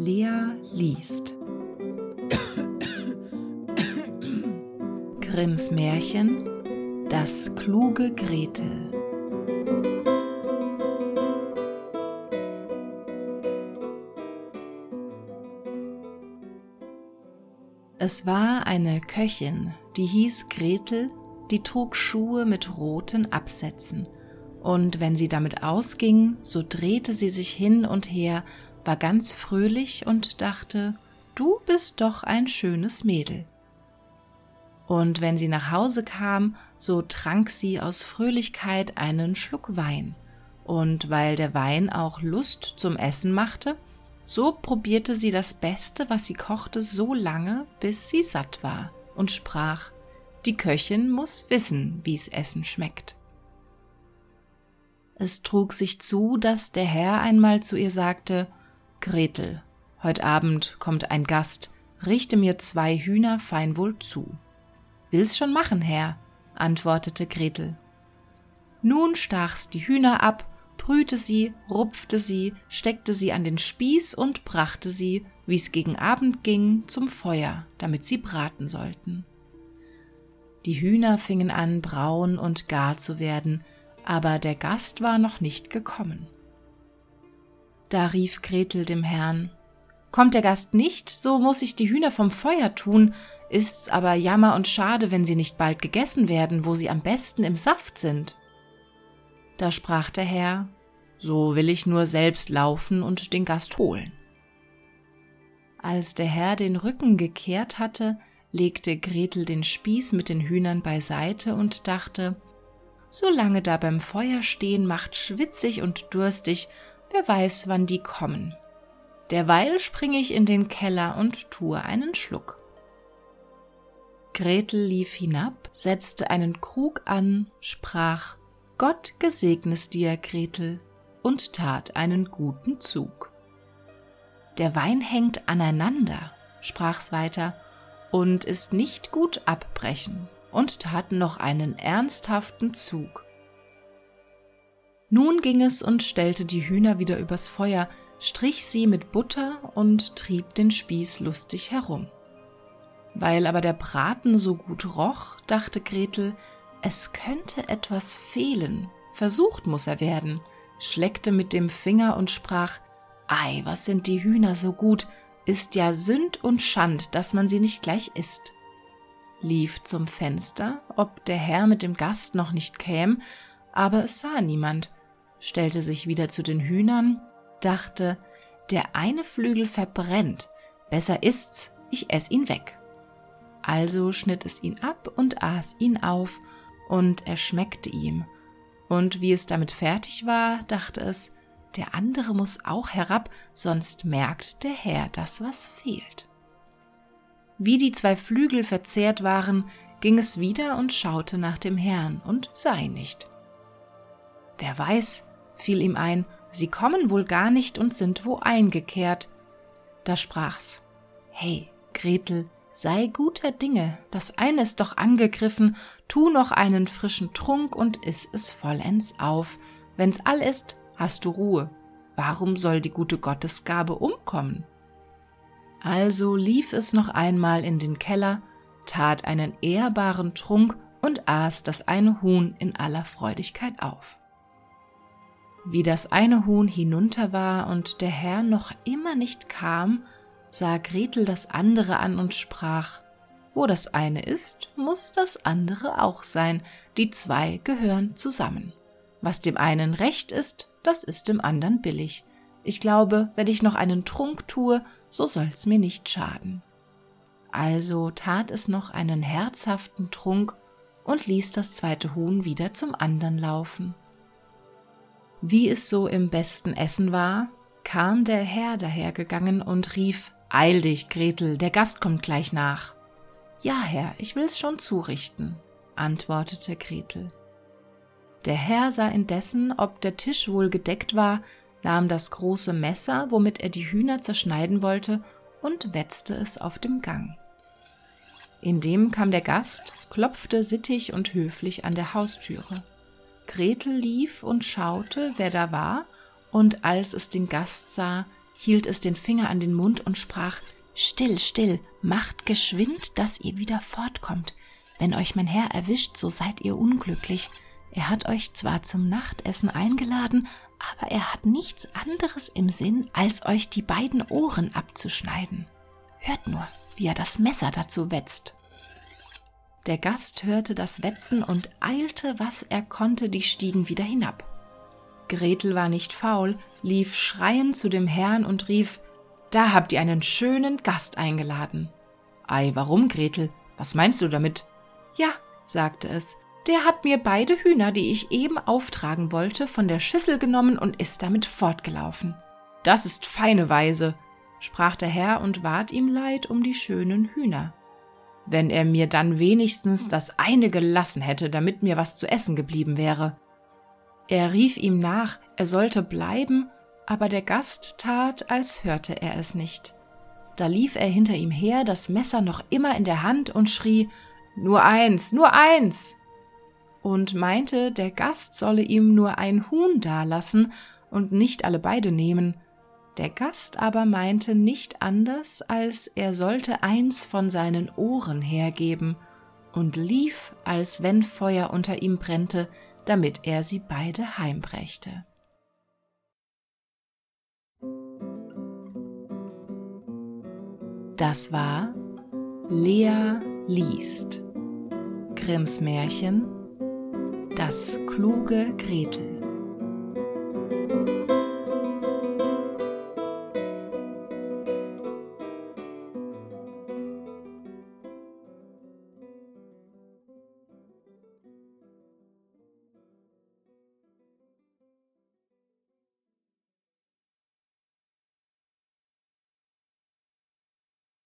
Lea liest. Grimms Märchen Das kluge Gretel. Es war eine Köchin, die hieß Gretel, die trug Schuhe mit roten Absätzen, und wenn sie damit ausging, so drehte sie sich hin und her, war ganz fröhlich und dachte, du bist doch ein schönes Mädel. Und wenn sie nach Hause kam, so trank sie aus Fröhlichkeit einen Schluck Wein, und weil der Wein auch Lust zum Essen machte, so probierte sie das Beste, was sie kochte, so lange, bis sie satt war, und sprach, die Köchin muss wissen, wie's Essen schmeckt. Es trug sich zu, dass der Herr einmal zu ihr sagte, Gretel, heut Abend kommt ein Gast, richte mir zwei Hühner fein wohl zu. Will's schon machen, Herr, antwortete Gretel. Nun stach's die Hühner ab, brühte sie, rupfte sie, steckte sie an den Spieß und brachte sie, wie's gegen Abend ging, zum Feuer, damit sie braten sollten. Die Hühner fingen an, braun und gar zu werden, aber der Gast war noch nicht gekommen. Da rief Gretel dem Herrn Kommt der Gast nicht, so muss ich die Hühner vom Feuer tun, ist's aber jammer und schade, wenn sie nicht bald gegessen werden, wo sie am besten im Saft sind. Da sprach der Herr So will ich nur selbst laufen und den Gast holen. Als der Herr den Rücken gekehrt hatte, legte Gretel den Spieß mit den Hühnern beiseite und dachte Solange da beim Feuer stehen, macht schwitzig und durstig, wer weiß, wann die kommen. Derweil springe ich in den Keller und tue einen Schluck. Gretel lief hinab, setzte einen Krug an, sprach Gott gesegnes dir, Gretel, und tat einen guten Zug. Der Wein hängt aneinander, sprach's weiter, und ist nicht gut abbrechen und taten noch einen ernsthaften Zug. Nun ging es und stellte die Hühner wieder übers Feuer, strich sie mit Butter und trieb den Spieß lustig herum. Weil aber der Braten so gut roch, dachte Gretel, es könnte etwas fehlen, versucht muss er werden, schleckte mit dem Finger und sprach, Ei, was sind die Hühner so gut, ist ja Sünd und Schand, dass man sie nicht gleich isst. Lief zum Fenster, ob der Herr mit dem Gast noch nicht käm, aber es sah niemand, stellte sich wieder zu den Hühnern, dachte, der eine Flügel verbrennt, besser ist's, ich ess ihn weg. Also schnitt es ihn ab und aß ihn auf, und er schmeckte ihm. Und wie es damit fertig war, dachte es, der andere muss auch herab, sonst merkt der Herr das, was fehlt. Wie die zwei Flügel verzehrt waren, ging es wieder und schaute nach dem Herrn und sah ihn nicht. Wer weiß, fiel ihm ein, sie kommen wohl gar nicht und sind wo eingekehrt. Da sprach's, Hey, Gretel, sei guter Dinge, das eine ist doch angegriffen, tu noch einen frischen Trunk und iss es vollends auf. Wenn's all ist, hast du Ruhe. Warum soll die gute Gottesgabe umkommen? Also lief es noch einmal in den Keller, tat einen ehrbaren Trunk und aß das eine Huhn in aller Freudigkeit auf. Wie das eine Huhn hinunter war und der Herr noch immer nicht kam, sah Gretel das andere an und sprach Wo das eine ist, muss das andere auch sein, die zwei gehören zusammen. Was dem einen recht ist, das ist dem andern billig. Ich glaube, wenn ich noch einen Trunk tue, so soll's mir nicht schaden. Also tat es noch einen herzhaften Trunk und ließ das zweite Huhn wieder zum andern laufen. Wie es so im besten Essen war, kam der Herr dahergegangen und rief Eil dich, Gretel, der Gast kommt gleich nach. Ja, Herr, ich will's schon zurichten, antwortete Gretel. Der Herr sah indessen, ob der Tisch wohl gedeckt war, nahm das große Messer, womit er die Hühner zerschneiden wollte, und wetzte es auf dem Gang. Indem kam der Gast, klopfte sittig und höflich an der Haustüre. Gretel lief und schaute, wer da war, und als es den Gast sah, hielt es den Finger an den Mund und sprach Still, still, macht geschwind, dass ihr wieder fortkommt. Wenn euch mein Herr erwischt, so seid ihr unglücklich. Er hat euch zwar zum Nachtessen eingeladen, aber er hat nichts anderes im Sinn, als euch die beiden Ohren abzuschneiden. Hört nur, wie er das Messer dazu wetzt. Der Gast hörte das Wetzen und eilte, was er konnte, die Stiegen wieder hinab. Gretel war nicht faul, lief schreiend zu dem Herrn und rief Da habt ihr einen schönen Gast eingeladen. Ei, warum, Gretel? Was meinst du damit? Ja, sagte es, der hat mir beide Hühner, die ich eben auftragen wollte, von der Schüssel genommen und ist damit fortgelaufen. Das ist feine Weise, sprach der Herr und ward ihm leid um die schönen Hühner. Wenn er mir dann wenigstens das eine gelassen hätte, damit mir was zu essen geblieben wäre. Er rief ihm nach, er sollte bleiben, aber der Gast tat, als hörte er es nicht. Da lief er hinter ihm her, das Messer noch immer in der Hand und schrie Nur eins, nur eins. und meinte, der Gast solle ihm nur ein Huhn dalassen und nicht alle beide nehmen. Der Gast aber meinte nicht anders, als er sollte eins von seinen Ohren hergeben, und lief, als wenn Feuer unter ihm brennte, damit er sie beide heimbrächte. Das war Lea liest Grimms Märchen Das kluge Gretel